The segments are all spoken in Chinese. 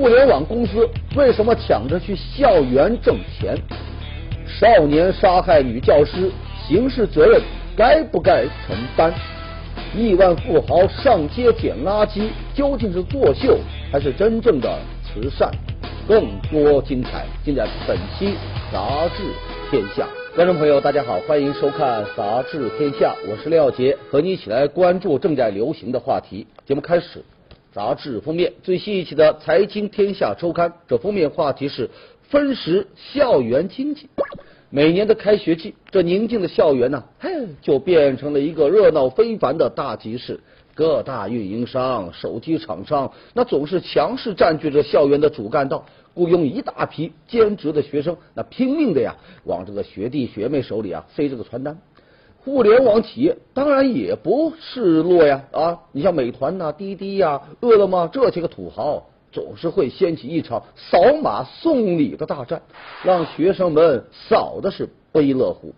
互联网公司为什么抢着去校园挣钱？少年杀害女教师，刑事责任该不该承担？亿万富豪上街捡垃圾，究竟是作秀还是真正的慈善？更多精彩尽在本期《杂志天下》。观众朋友，大家好，欢迎收看《杂志天下》，我是廖杰，和你一起来关注正在流行的话题。节目开始。杂志封面最新一期的《财经天下周刊》，这封面话题是分时校园经济。每年的开学季，这宁静的校园呢，嘿，就变成了一个热闹非凡的大集市。各大运营商、手机厂商，那总是强势占据着校园的主干道，雇佣一大批兼职的学生，那拼命的呀，往这个学弟学妹手里啊塞这个传单。互联网企业当然也不示弱呀啊！你像美团呐、滴滴呀、饿了么这些个土豪，总是会掀起一场扫码送礼的大战，让学生们扫的是不亦乐乎。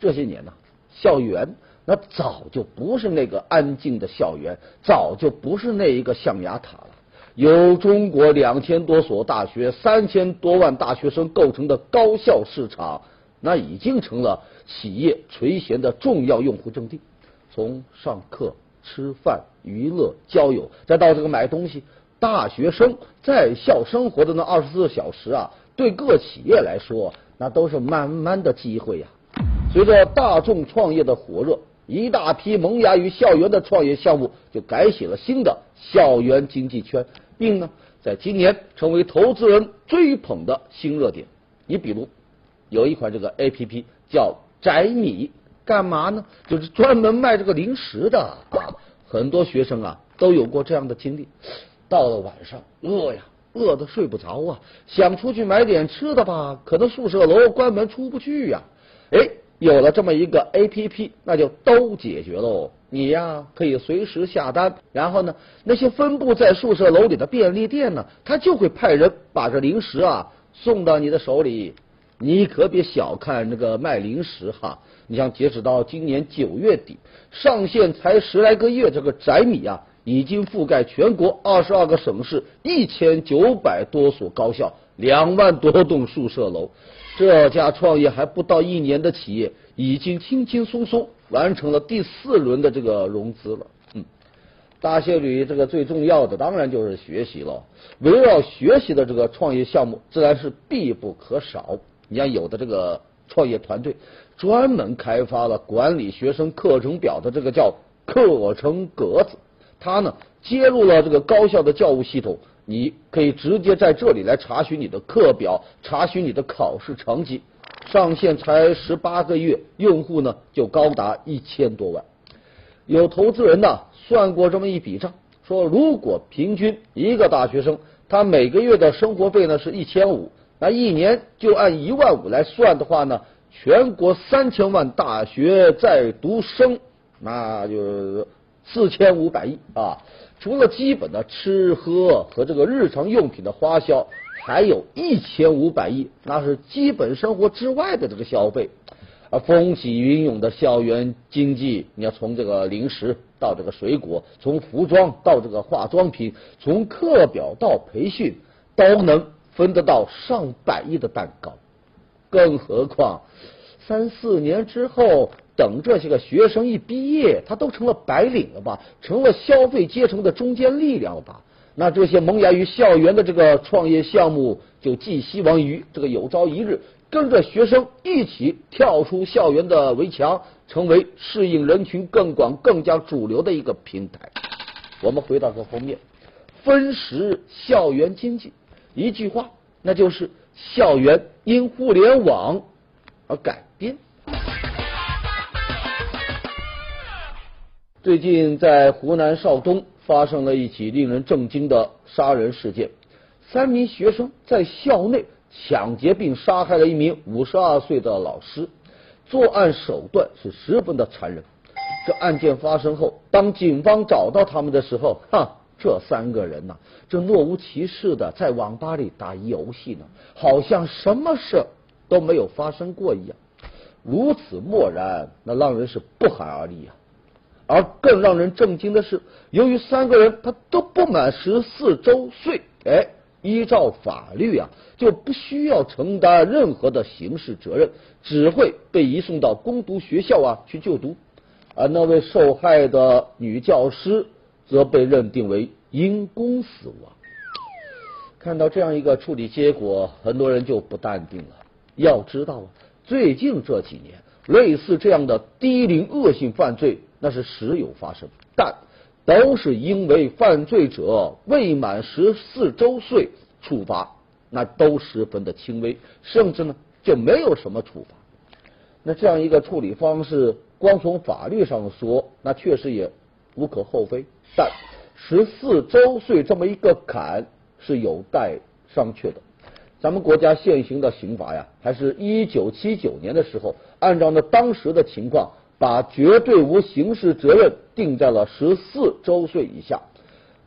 这些年呐，校园那早就不是那个安静的校园，早就不是那一个象牙塔了。由中国两千多所大学、三千多万大学生构成的高校市场。那已经成了企业垂涎的重要用户阵地。从上课、吃饭、娱乐、交友，再到这个买东西，大学生在校生活的那二十四小时啊，对各企业来说，那都是满满的机会呀。随着大众创业的火热，一大批萌芽于校园的创业项目就改写了新的校园经济圈，并呢，在今年成为投资人追捧的新热点。你比如。有一款这个 A P P 叫宅米，干嘛呢？就是专门卖这个零食的啊。很多学生啊都有过这样的经历，到了晚上饿呀，饿得睡不着啊，想出去买点吃的吧，可能宿舍楼关门出不去呀。哎，有了这么一个 A P P，那就都解决喽。你呀可以随时下单，然后呢，那些分布在宿舍楼里的便利店呢，他就会派人把这零食啊送到你的手里。你可别小看这个卖零食哈！你像截止到今年九月底，上线才十来个月，这个宅米啊，已经覆盖全国二十二个省市，一千九百多所高校，两万多栋宿舍楼。这家创业还不到一年的企业，已经轻轻松松完成了第四轮的这个融资了。嗯，大学里这个最重要的当然就是学习了，围绕学习的这个创业项目自然是必不可少。你像有的这个创业团队专门开发了管理学生课程表的这个叫课程格子，它呢接入了这个高校的教务系统，你可以直接在这里来查询你的课表，查询你的考试成绩。上线才十八个月，用户呢就高达一千多万。有投资人呢算过这么一笔账，说如果平均一个大学生他每个月的生活费呢是一千五。那一年就按一万五来算的话呢，全国三千万大学在读生，那就四千五百亿啊！除了基本的吃喝和这个日常用品的花销，还有一千五百亿，那是基本生活之外的这个消费。啊，风起云涌的校园经济，你要从这个零食到这个水果，从服装到这个化妆品，从课表到培训，都能。分得到上百亿的蛋糕，更何况三四年之后，等这些个学生一毕业，他都成了白领了吧，成了消费阶层的中坚力量了吧？那这些萌芽于校园的这个创业项目，就寄希望于这个有朝一日跟着学生一起跳出校园的围墙，成为适应人群更广、更加主流的一个平台。我们回到这封面，分时校园经济。一句话，那就是校园因互联网而改变。最近在湖南邵东发生了一起令人震惊的杀人事件，三名学生在校内抢劫并杀害了一名五十二岁的老师，作案手段是十分的残忍。这案件发生后，当警方找到他们的时候，哈。这三个人呢，这若无其事的在网吧里打游戏呢，好像什么事都没有发生过一样，如此漠然，那让人是不寒而栗啊。而更让人震惊的是，由于三个人他都不满十四周岁，哎，依照法律啊，就不需要承担任何的刑事责任，只会被移送到攻读学校啊去就读。而那位受害的女教师则被认定为因公死亡。看到这样一个处理结果，很多人就不淡定了。要知道啊，最近这几年，类似这样的低龄恶性犯罪那是时有发生，但都是因为犯罪者未满十四周岁，处罚那都十分的轻微，甚至呢就没有什么处罚。那这样一个处理方式，光从法律上说，那确实也无可厚非。但十四周岁这么一个坎是有待商榷的。咱们国家现行的刑法呀，还是一九七九年的时候，按照呢当时的情况，把绝对无刑事责任定在了十四周岁以下。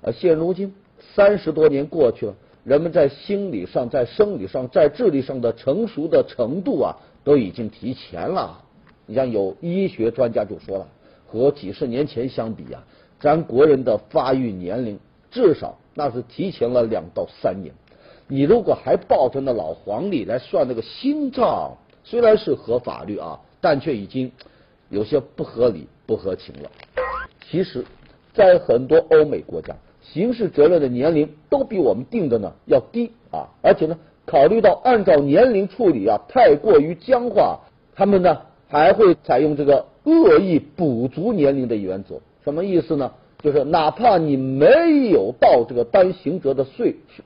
呃，现如今三十多年过去了，人们在心理上、在生理上、在智力上的成熟的程度啊，都已经提前了。你像有医学专家就说了，和几十年前相比啊，咱国人的发育年龄至少那是提前了两到三年。你如果还抱着那老黄历来算那个心脏，虽然是合法律啊，但却已经有些不合理、不合情了。其实，在很多欧美国家，刑事责任的年龄都比我们定的呢要低啊，而且呢，考虑到按照年龄处理啊太过于僵化，他们呢还会采用这个恶意补足年龄的原则。什么意思呢？就是哪怕你没有到这个担刑责的岁数。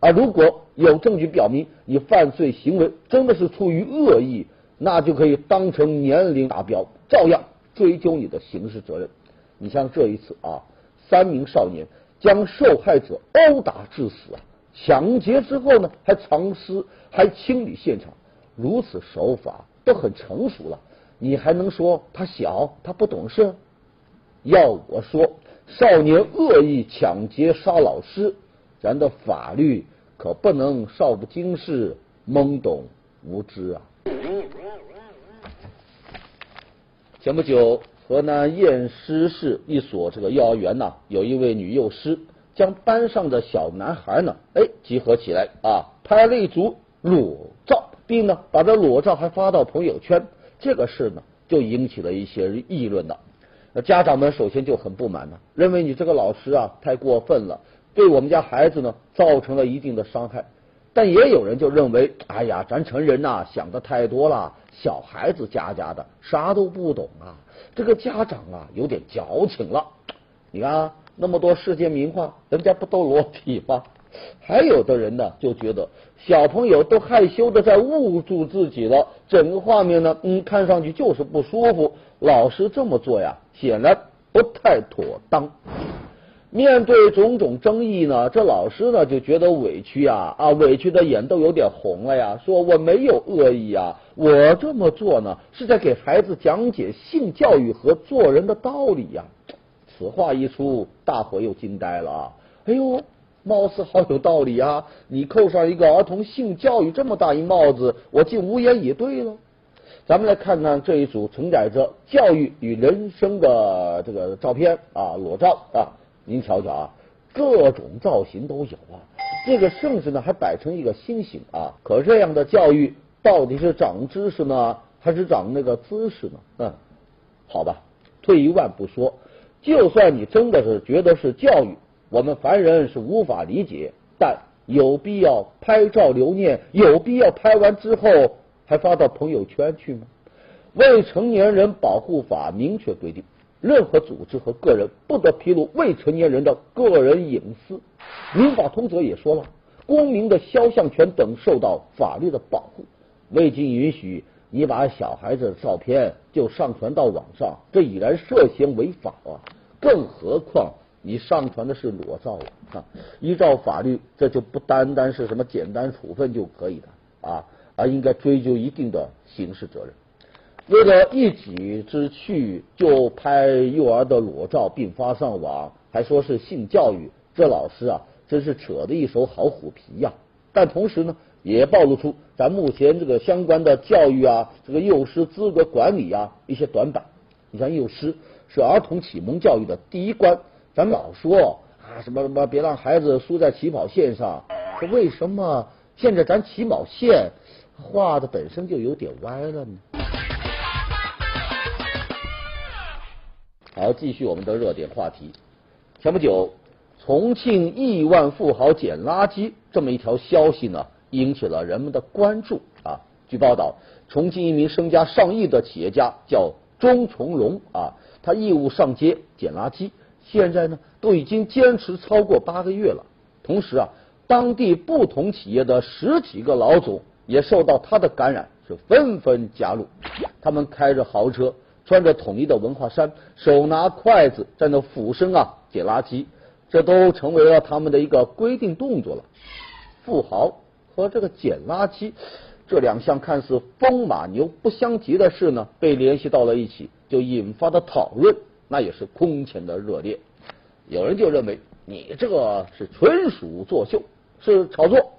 啊如果有证据表明你犯罪行为真的是出于恶意，那就可以当成年龄达标，照样追究你的刑事责任。你像这一次啊，三名少年将受害者殴打致死啊，抢劫之后呢还藏尸，还清理现场，如此手法都很成熟了，你还能说他小他不懂事？要我说，少年恶意抢劫杀老师。咱的法律可不能少不经事、懵懂无知啊！前不久，河南偃师市一所这个幼儿园呢，有一位女幼师将班上的小男孩呢，哎，集合起来啊，拍了一组裸照，并呢把这裸照还发到朋友圈。这个事呢，就引起了一些议论了。那家长们首先就很不满呢，认为你这个老师啊太过分了。对我们家孩子呢，造成了一定的伤害，但也有人就认为，哎呀，咱成人呐想的太多了，小孩子家家的啥都不懂啊，这个家长啊有点矫情了。你看啊那么多世界名画，人家不都裸体吗？还有的人呢就觉得小朋友都害羞的在捂住自己了，整个画面呢，嗯，看上去就是不舒服。老师这么做呀，显然不太妥当。面对种种争议呢，这老师呢就觉得委屈呀啊，委屈的眼都有点红了呀，说我没有恶意啊，我这么做呢是在给孩子讲解性教育和做人的道理呀。此话一出，大伙又惊呆了。哎呦，貌似好有道理啊！你扣上一个儿童性教育这么大一帽子，我竟无言以对了。咱们来看看这一组承载着教育与人生的这个照片啊，裸照啊。您瞧瞧啊，各种造型都有啊，这个甚至呢还摆成一个星星啊。可这样的教育到底是长知识呢，还是长那个姿势呢？嗯，好吧，退一万步说，就算你真的是觉得是教育，我们凡人是无法理解，但有必要拍照留念？有必要拍完之后还发到朋友圈去吗？未成年人保护法明确规定。任何组织和个人不得披露未成年人的个人隐私。民法通则也说了，公民的肖像权等受到法律的保护。未经允许，你把小孩子的照片就上传到网上，这已然涉嫌违法啊！更何况你上传的是裸照啊！依照法律，这就不单单是什么简单处分就可以的啊，而应该追究一定的刑事责任。为了一己之趣就拍幼儿的裸照并发上网，还说是性教育，这老师啊真是扯的一手好虎皮呀！但同时呢，也暴露出咱目前这个相关的教育啊，这个幼师资格管理啊一些短板。你像幼师是儿童启蒙教育的第一关，咱老说啊什么什么别让孩子输在起跑线上，这为什么现在咱起跑线画的本身就有点歪了呢？好，继续我们的热点话题。前不久，重庆亿万富豪捡垃圾这么一条消息呢，引起了人们的关注啊。据报道，重庆一名身家上亿的企业家叫钟从龙啊，他义务上街捡垃圾，现在呢都已经坚持超过八个月了。同时啊，当地不同企业的十几个老总也受到他的感染，是纷纷加入。他们开着豪车。穿着统一的文化衫，手拿筷子在那俯身啊捡垃圾，这都成为了他们的一个规定动作了。富豪和这个捡垃圾这两项看似风马牛不相及的事呢，被联系到了一起，就引发的讨论那也是空前的热烈。有人就认为你这个是纯属作秀，是炒作，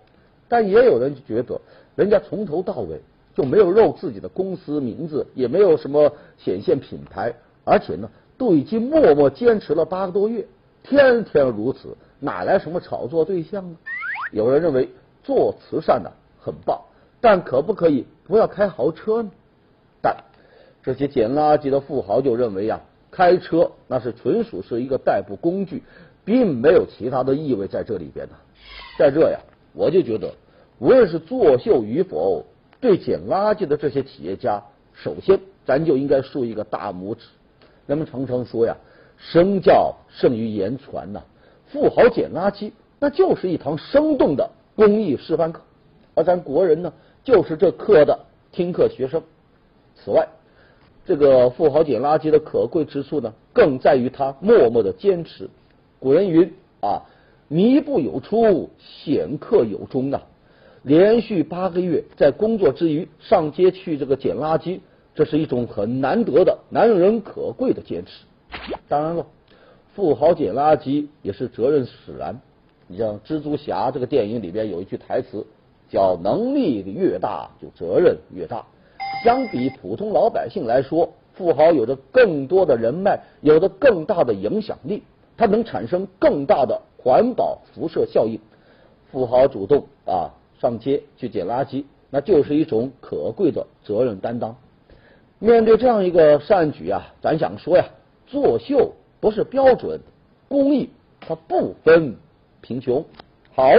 但也有人觉得人家从头到尾。就没有露自己的公司名字，也没有什么显现品牌，而且呢，都已经默默坚持了八个多月，天天如此，哪来什么炒作对象呢？有人认为做慈善呢很棒，但可不可以不要开豪车呢？但这些捡垃圾的富豪就认为呀，开车那是纯属是一个代步工具，并没有其他的意味在这里边呢。在这呀，我就觉得无论是作秀与否。对捡垃圾的这些企业家，首先咱就应该竖一个大拇指。人们常常说呀，身教胜于言传呐。富豪捡垃圾，那就是一堂生动的公益示范课，而咱国人呢，就是这课的听课学生。此外，这个富豪捡垃圾的可贵之处呢，更在于他默默的坚持。古人云啊，迷不有出，显克有终啊。连续八个月在工作之余上街去这个捡垃圾，这是一种很难得的难人可贵的坚持。当然了，富豪捡垃圾也是责任使然。你像蜘蛛侠这个电影里边有一句台词叫“能力越大，就责任越大”。相比普通老百姓来说，富豪有着更多的人脉，有着更大的影响力，它能产生更大的环保辐射效应。富豪主动啊。上街去捡垃圾，那就是一种可贵的责任担当。面对这样一个善举啊，咱想说呀，作秀不是标准，公益它不分贫穷。好，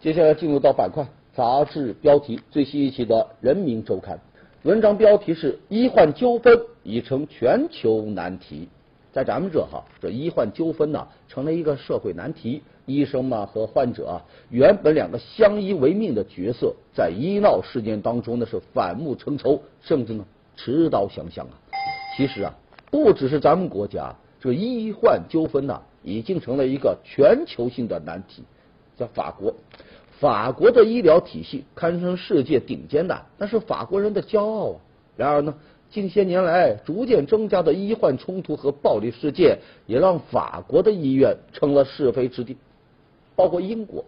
接下来进入到板块杂志标题最新一期的《人民周刊》，文章标题是“医患纠纷已成全球难题”。在咱们这哈，这医患纠纷呢，成了一个社会难题。医生嘛和患者啊，原本两个相依为命的角色，在医闹事件当中呢是反目成仇，甚至呢持刀相向啊。其实啊，不只是咱们国家，这医患纠纷呢，已经成了一个全球性的难题。在法国，法国的医疗体系堪称世界顶尖的，那是法国人的骄傲啊。然而呢？近些年来，逐渐增加的医患冲突和暴力事件，也让法国的医院成了是非之地。包括英国，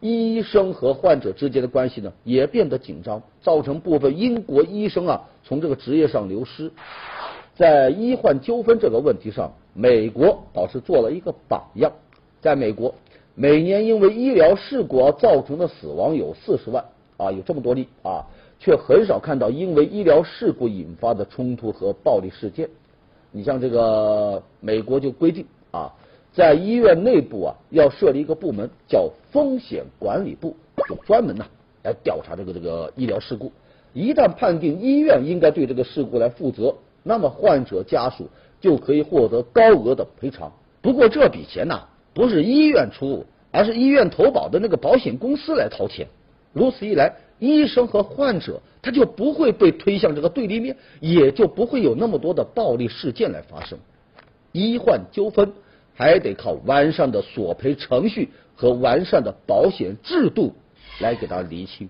医生和患者之间的关系呢，也变得紧张，造成部分英国医生啊从这个职业上流失。在医患纠纷这个问题上，美国倒是做了一个榜样。在美国，每年因为医疗事故而造成的死亡有四十万啊，有这么多例啊。却很少看到因为医疗事故引发的冲突和暴力事件。你像这个美国就规定啊，在医院内部啊要设立一个部门叫风险管理部，就专门呢来调查这个这个医疗事故。一旦判定医院应该对这个事故来负责，那么患者家属就可以获得高额的赔偿。不过这笔钱呢不是医院出，而是医院投保的那个保险公司来掏钱。如此一来。医生和患者他就不会被推向这个对立面，也就不会有那么多的暴力事件来发生。医患纠纷还得靠完善的索赔程序和完善的保险制度来给他厘清。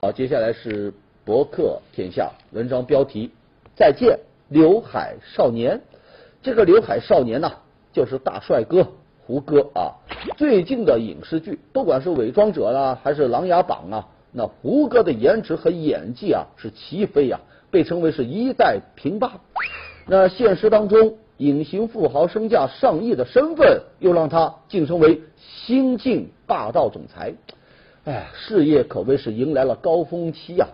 好，接下来是博客天下文章标题：再见，刘海少年。这个刘海少年呢，就是大帅哥胡歌啊。最近的影视剧，不管是《伪装者》啦，还是《琅琊榜》啊。那胡歌的颜值和演技啊是齐飞呀，被称为是一代平霸。那现实当中，隐形富豪身价上亿的身份，又让他晋升为新晋霸道总裁。哎，事业可谓是迎来了高峰期呀！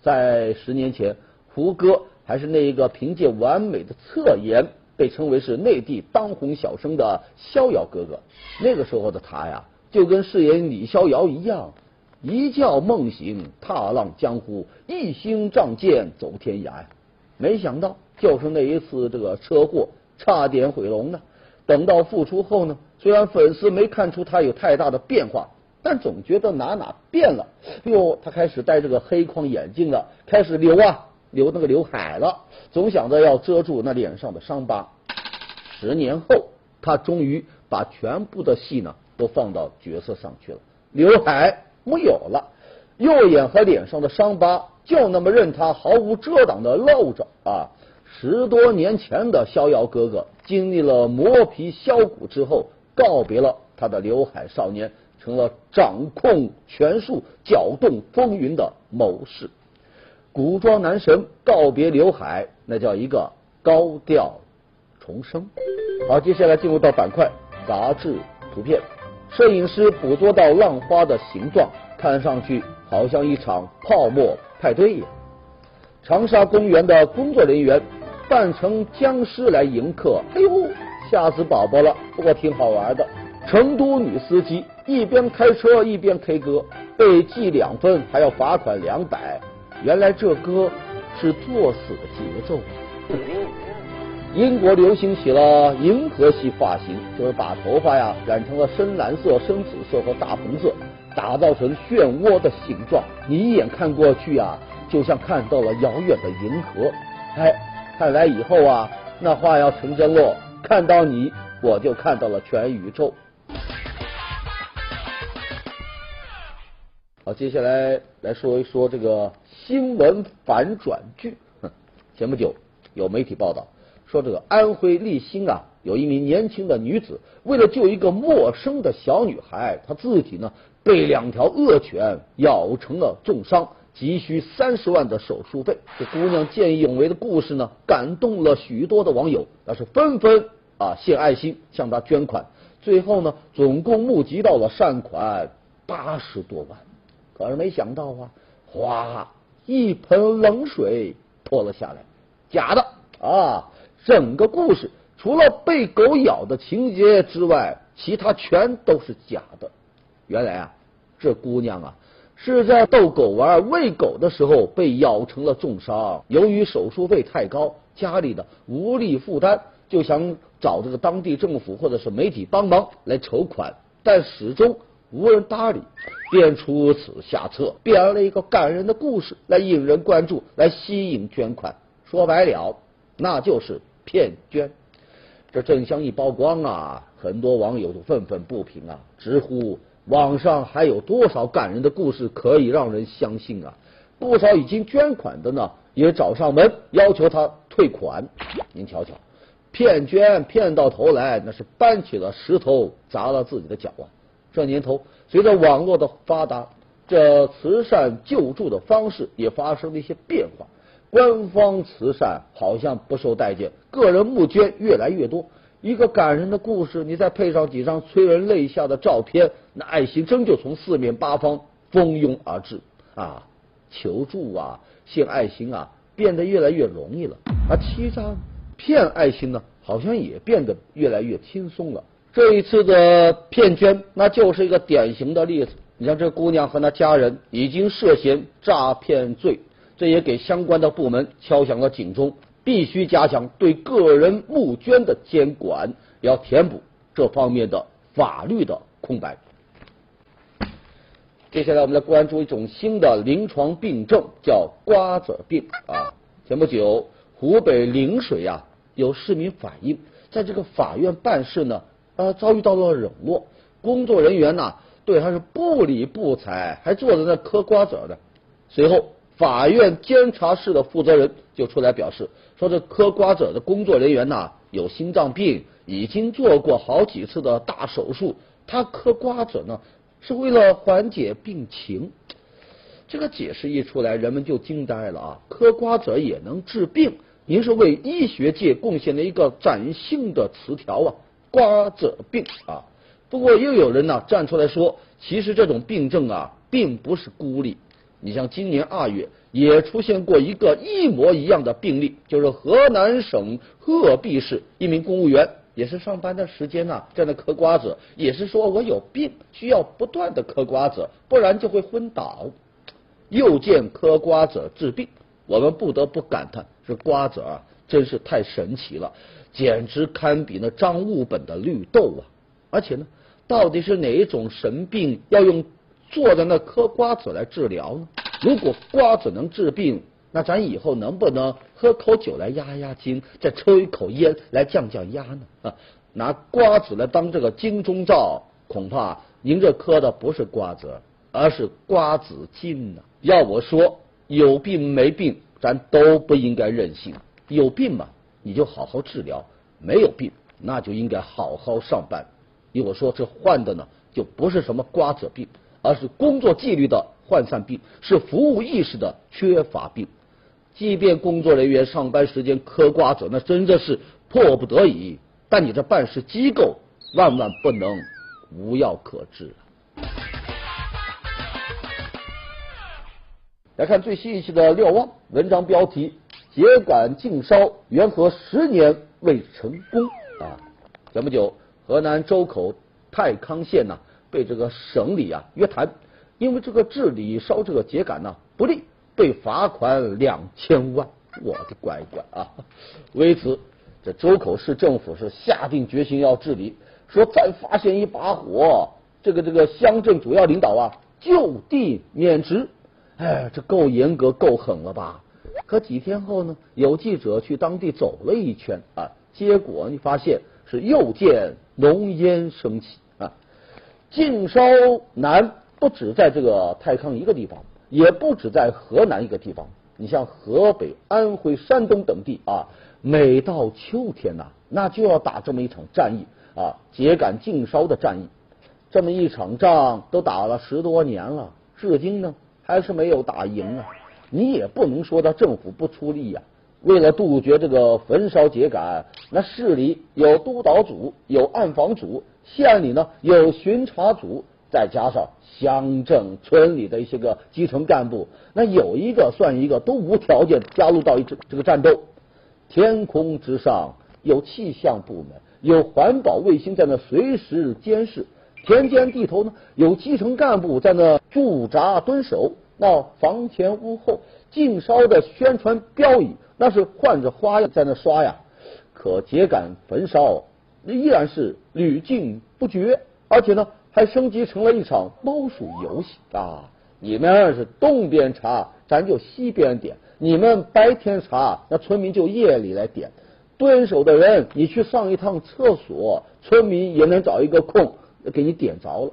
在十年前，胡歌还是那一个凭借完美的侧颜被称为是内地当红小生的逍遥哥哥。那个时候的他呀，就跟饰演李逍遥一样，一觉梦醒，踏浪江湖，一心仗剑走天涯呀。没想到，就是那一次这个车祸，差点毁容呢。等到复出后呢，虽然粉丝没看出他有太大的变化。但总觉得哪哪变了，哟，他开始戴这个黑框眼镜了，开始留啊留那个刘海了，总想着要遮住那脸上的伤疤。十年后，他终于把全部的戏呢都放到角色上去了，刘海没有了，右眼和脸上的伤疤就那么任他毫无遮挡的露着啊！十多年前的逍遥哥哥，经历了磨皮削骨之后，告别了他的刘海少年。成了掌控权术、搅动风云的谋士，古装男神告别刘海，那叫一个高调重生。好，接下来进入到板块杂志图片，摄影师捕捉到浪花的形状，看上去好像一场泡沫派对一样。长沙公园的工作人员扮成僵尸来迎客，哎呦，吓死宝宝了！不过挺好玩的。成都女司机。一边开车一边 K 歌，被记两分还要罚款两百。原来这歌是作死的节奏。英国流行起了银河系发型，就是把头发呀染成了深蓝色、深紫色和大红色，打造成漩涡的形状。你一眼看过去啊，就像看到了遥远的银河。哎，看来以后啊，那话要成真喽。看到你，我就看到了全宇宙。好，接下来来说一说这个新闻反转剧。前不久有媒体报道说，这个安徽利辛啊，有一名年轻的女子，为了救一个陌生的小女孩，她自己呢被两条恶犬咬成了重伤，急需三十万的手术费。这姑娘见义勇为的故事呢，感动了许多的网友，那是纷纷啊献爱心向她捐款。最后呢，总共募集到了善款八十多万。可是没想到啊，哗，一盆冷水泼了下来，假的啊！整个故事除了被狗咬的情节之外，其他全都是假的。原来啊，这姑娘啊是在逗狗玩喂狗的时候被咬成了重伤，由于手术费太高，家里的无力负担，就想找这个当地政府或者是媒体帮忙来筹款，但始终。无人搭理，便出此下策，编了一个感人的故事来引人关注，来吸引捐款。说白了，那就是骗捐。这真相一曝光啊，很多网友就愤愤不平啊，直呼网上还有多少感人的故事可以让人相信啊？不少已经捐款的呢，也找上门要求他退款。您瞧瞧，骗捐骗到头来，那是搬起了石头砸了自己的脚啊！这年头，随着网络的发达，这慈善救助的方式也发生了一些变化。官方慈善好像不受待见，个人募捐越来越多。一个感人的故事，你再配上几张催人泪下的照片，那爱心真就从四面八方蜂拥而至啊！求助啊，献爱心啊，变得越来越容易了。而欺诈、骗爱心呢，好像也变得越来越轻松了。这一次的骗捐，那就是一个典型的例子。你像这姑娘和她家人已经涉嫌诈骗罪，这也给相关的部门敲响了警钟，必须加强对个人募捐的监管，要填补这方面的法律的空白。接下来，我们来关注一种新的临床病症，叫瓜子病啊。前不久，湖北陵水啊，有市民反映，在这个法院办事呢。呃，遭遇到了冷落，工作人员呐对他是不理不睬，还坐在那嗑瓜子呢。随后，法院监察室的负责人就出来表示，说这嗑瓜子的工作人员呐有心脏病，已经做过好几次的大手术，他嗑瓜子呢是为了缓解病情。这个解释一出来，人们就惊呆了啊！嗑瓜子也能治病，您是为医学界贡献了一个崭新的词条啊，瓜子病啊。不过又有人呢站出来说，其实这种病症啊，并不是孤立。你像今年二月也出现过一个一模一样的病例，就是河南省鹤壁市一名公务员，也是上班的时间呢，在那嗑瓜子，也是说我有病，需要不断的嗑瓜子，不然就会昏倒。又见嗑瓜子治病。我们不得不感叹，这瓜子啊，真是太神奇了，简直堪比那张悟本的绿豆啊！而且呢，到底是哪一种神病要用坐在那嗑瓜子来治疗呢？如果瓜子能治病，那咱以后能不能喝口酒来压压惊，再抽一口烟来降降压呢？啊，拿瓜子来当这个金钟罩，恐怕您这嗑的不是瓜子，而是瓜子金呐！要我说。有病没病，咱都不应该任性。有病嘛，你就好好治疗；没有病，那就应该好好上班。因为我说这患的呢，就不是什么瓜子病，而是工作纪律的涣散病，是服务意识的缺乏病。即便工作人员上班时间嗑瓜子，那真的是迫不得已。但你这办事机构万万不能无药可治。来看最新一期的《瞭望》文章标题：秸秆禁烧，缘何十年未成功？啊，前不久，河南周口太康县呢，被这个省里啊约谈，因为这个治理烧这个秸秆呢不利，被罚款两千万。我的乖乖啊！为此，这周口市政府是下定决心要治理，说再发现一把火，这个这个乡镇主要领导啊就地免职。哎，这够严格、够狠了吧？可几天后呢？有记者去当地走了一圈啊，结果你发现是又见浓烟升起。禁烧难不止在这个太康一个地方，也不止在河南一个地方。你像河北、安徽、山东等地啊，每到秋天呐，那就要打这么一场战役啊，秸秆禁烧的战役。这么一场仗都打了十多年了，至今呢？还是没有打赢啊！你也不能说他政府不出力呀。为了杜绝这个焚烧秸秆，那市里有督导组，有暗访组；县里呢有巡查组，再加上乡镇村里的一些个基层干部，那有一个算一个，都无条件加入到一这这个战斗。天空之上有气象部门，有环保卫星在那随时监视。田间地头呢，有基层干部在那驻扎蹲守，那房前屋后禁烧的宣传标语，那是换着花样在那刷呀。可秸秆焚烧那依然是屡禁不绝，而且呢还升级成了一场猫鼠游戏啊！你们是东边查，咱就西边点；你们白天查，那村民就夜里来点。蹲守的人，你去上一趟厕所，村民也能找一个空。给你点着了，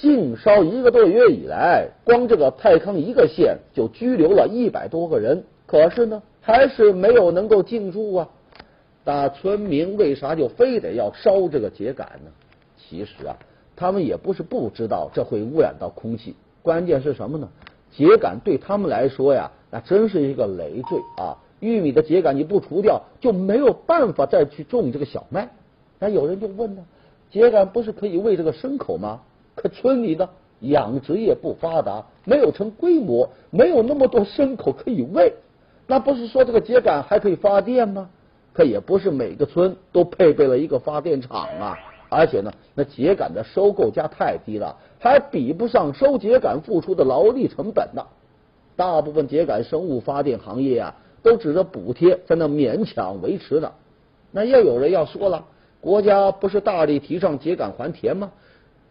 禁烧一个多月以来，光这个太康一个县就拘留了一百多个人，可是呢，还是没有能够进驻啊。那村民为啥就非得要烧这个秸秆呢？其实啊，他们也不是不知道这会污染到空气，关键是什么呢？秸秆对他们来说呀，那真是一个累赘啊。玉米的秸秆你不除掉，就没有办法再去种这个小麦。那有人就问呢？秸秆不是可以喂这个牲口吗？可村里呢养殖业不发达，没有成规模，没有那么多牲口可以喂。那不是说这个秸秆还可以发电吗？可也不是每个村都配备了一个发电厂啊。而且呢，那秸秆的收购价太低了，还比不上收秸秆付出的劳力成本呢。大部分秸秆生物发电行业啊，都指着补贴在那勉强维持呢。那又有人要说了。国家不是大力提倡秸秆还田吗？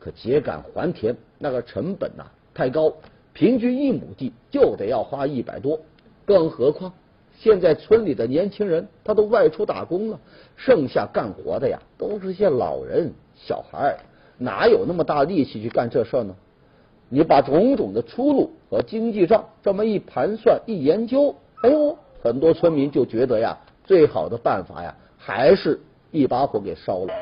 可秸秆还田那个成本呐太高，平均一亩地就得要花一百多。更何况现在村里的年轻人他都外出打工了，剩下干活的呀都是些老人小孩，哪有那么大力气去干这事呢？你把种种的出路和经济账这么一盘算一研究，哎呦，很多村民就觉得呀，最好的办法呀还是。一把火给烧了，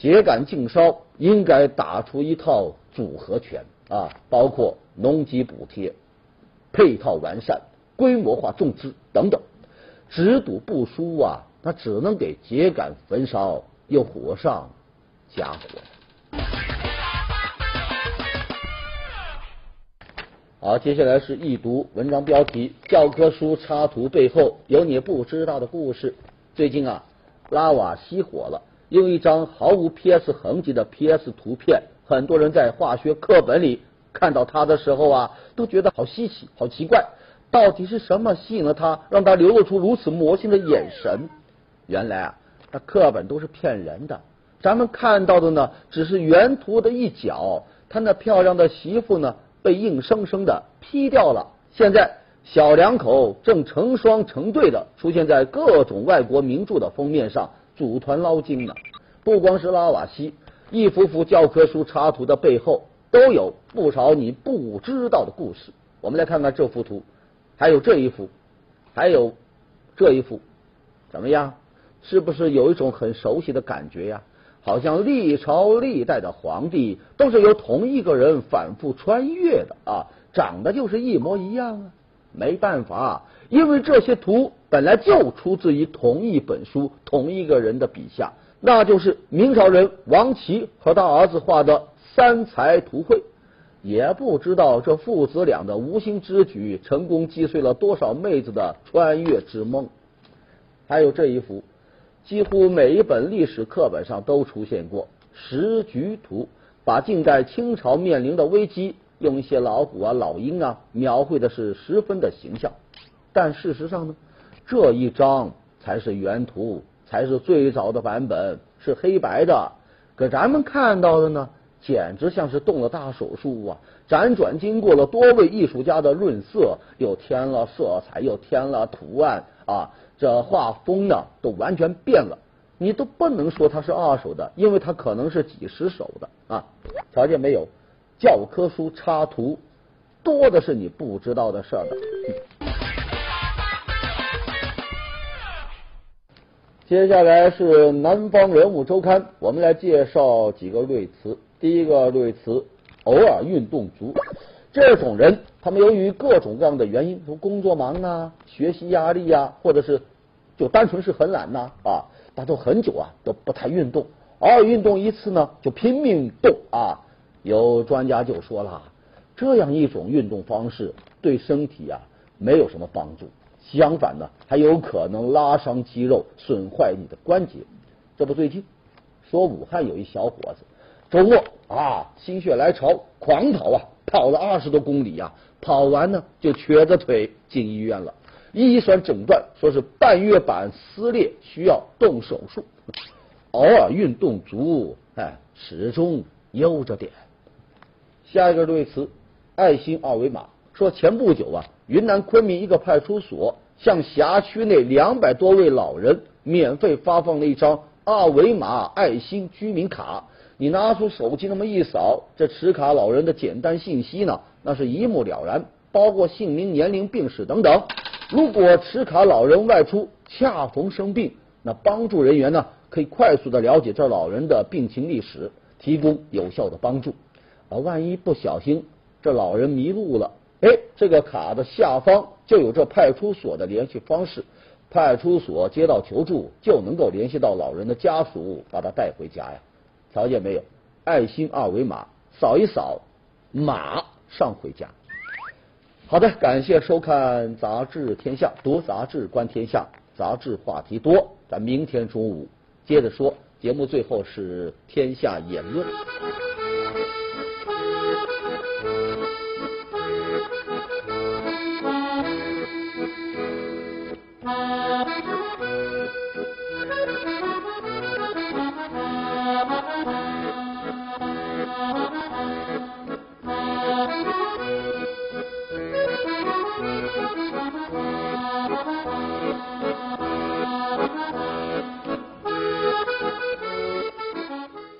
秸秆禁烧应该打出一套组合拳啊，包括农机补贴、配套完善、规模化种植等等。只赌不输啊，那只能给秸秆焚烧，又火上加火。好，接下来是一读文章标题：教科书插图背后有你不知道的故事。最近啊，拉瓦熄火了，用一张毫无 PS 痕迹的 PS 图片，很多人在化学课本里看到他的时候啊，都觉得好稀奇、好奇怪。到底是什么吸引了他，让他流露出如此魔性的眼神？原来啊，那课本都是骗人的。咱们看到的呢，只是原图的一角。他那漂亮的媳妇呢，被硬生生的 P 掉了。现在小两口正成双成对的出现在各种外国名著的封面上，组团捞金呢。不光是拉瓦锡，一幅幅教科书插图的背后，都有不少你不知道的故事。我们来看看这幅图。还有这一幅，还有这一幅，怎么样？是不是有一种很熟悉的感觉呀？好像历朝历代的皇帝都是由同一个人反复穿越的啊，长得就是一模一样啊。没办法，因为这些图本来就出自于同一本书、同一个人的笔下，那就是明朝人王琦和他儿子画的《三才图绘》。也不知道这父子俩的无心之举，成功击碎了多少妹子的穿越之梦。还有这一幅，几乎每一本历史课本上都出现过时局图，把近代清朝面临的危机，用一些老虎啊、老鹰啊描绘的是十分的形象。但事实上呢，这一张才是原图，才是最早的版本，是黑白的。可咱们看到的呢？简直像是动了大手术啊！辗转经过了多位艺术家的润色，又添了色彩，又添了图案啊！这画风呢，都完全变了。你都不能说它是二手的，因为它可能是几十手的啊！瞧见没有？教科书插图多的是你不知道的事儿的。接下来是南方人物周刊，我们来介绍几个瑞词。第一个类词，偶尔运动足，这种人，他们由于各种各样的原因，从工作忙啊、学习压力呀，或者是就单纯是很懒呐啊，他都很久啊都不太运动，偶尔运动一次呢，就拼命动啊。有专家就说了，这样一种运动方式对身体啊没有什么帮助，相反呢，还有可能拉伤肌肉，损坏你的关节。这不最近说武汉有一小伙子。周末啊，心血来潮，狂跑啊，跑了二十多公里呀，跑完呢就瘸着腿进医院了。医生诊断说是半月板撕裂，需要动手术。偶尔运动足，哎，始终悠着点。下一个对词，爱心二维码。说前不久啊，云南昆明一个派出所向辖区内两百多位老人免费发放了一张二维码爱心居民卡。你拿出手机那么一扫，这持卡老人的简单信息呢，那是一目了然，包括姓名、年龄、病史等等。如果持卡老人外出恰逢生病，那帮助人员呢可以快速的了解这老人的病情历史，提供有效的帮助。啊，万一不小心这老人迷路了，哎，这个卡的下方就有这派出所的联系方式，派出所接到求助就能够联系到老人的家属，把他带回家呀。瞧见没有？爱心二维码，扫一扫，马上回家。好的，感谢收看《杂志天下》，读杂志观天下，杂志话题多。咱明天中午接着说。节目最后是天下言论。